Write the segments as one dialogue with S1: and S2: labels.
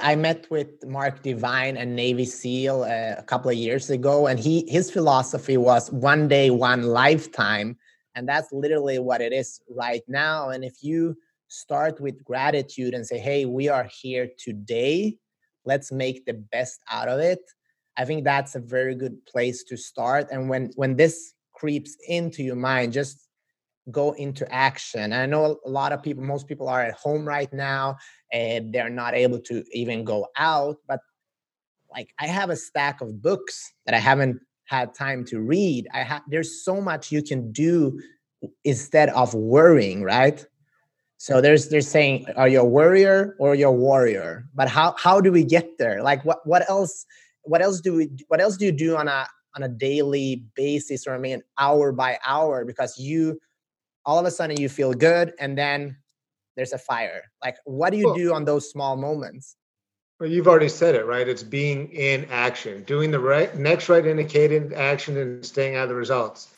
S1: I met with Mark Divine, a Navy SEAL, uh, a couple of years ago, and he his philosophy was one day, one lifetime, and that's literally what it is right now. And if you start with gratitude and say, "Hey, we are here today. Let's make the best out of it." I think that's a very good place to start. And when when this creeps into your mind, just go into action. I know a lot of people, most people are at home right now and they're not able to even go out. But like I have a stack of books that I haven't had time to read. I have there's so much you can do instead of worrying, right? So there's they're saying, are you a warrior or you're a warrior? But how how do we get there? Like what what else what else do we what else do you do on a on a daily basis or I mean hour by hour because you all of a sudden you feel good and then there's a fire. Like what do you do on those small moments?
S2: Well you've already said it right? It's being in action doing the right next right indicated action and staying out of the results.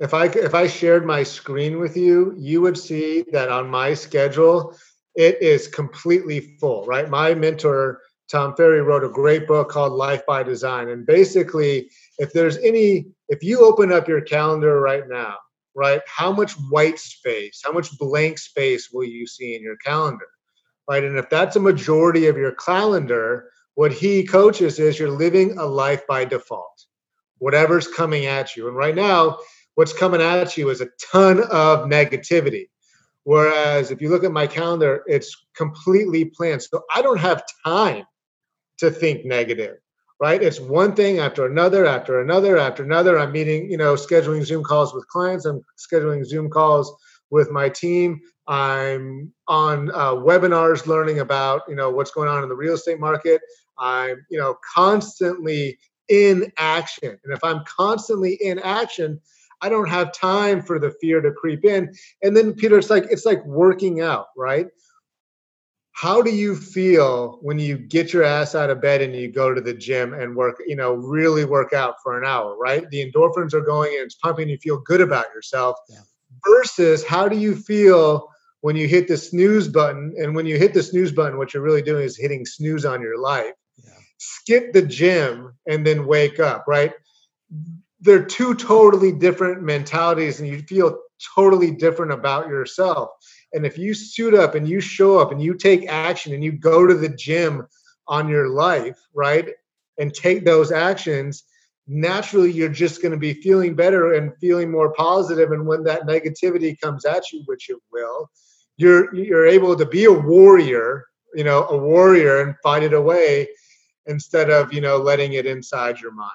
S2: If i if i shared my screen with you you would see that on my schedule it is completely full right? My mentor tom ferry wrote a great book called life by design and basically if there's any if you open up your calendar right now right? How much white space, how much blank space will you see in your calendar, right? And if that's a majority of your calendar, what he coaches is you're living a life by default, whatever's coming at you. And right now, what's coming at you is a ton of negativity. Whereas if you look at my calendar, it's completely planned. So I don't have time to think negative right? It's one thing after another, after another, after another. I'm meeting, you know, scheduling Zoom calls with clients. I'm scheduling Zoom calls with my team. I'm on uh, webinars learning about, you know, what's going on in the real estate market. I'm, you know, constantly in action. And if I'm constantly in action, I don't have time for the fear to creep in. And then Peter, it's like it's like working out, right? How do you feel when you get your ass out of bed and you go to the gym and work you know really work out for an hour right the endorphins are going and it's pumping you feel good about yourself yeah. versus how do you feel when you hit the snooze button and when you hit the snooze button what you're really doing is hitting snooze on your life yeah. skip the gym and then wake up right they're two totally different mentalities and you feel totally different about yourself and if you suit up and you show up and you take action and you go to the gym on your life, right? And take those actions, naturally you're just going to be feeling better and feeling more positive. and when that negativity comes at you which it will you're you're able to be a warrior you know a warrior and fight it away instead of you know letting it inside your mind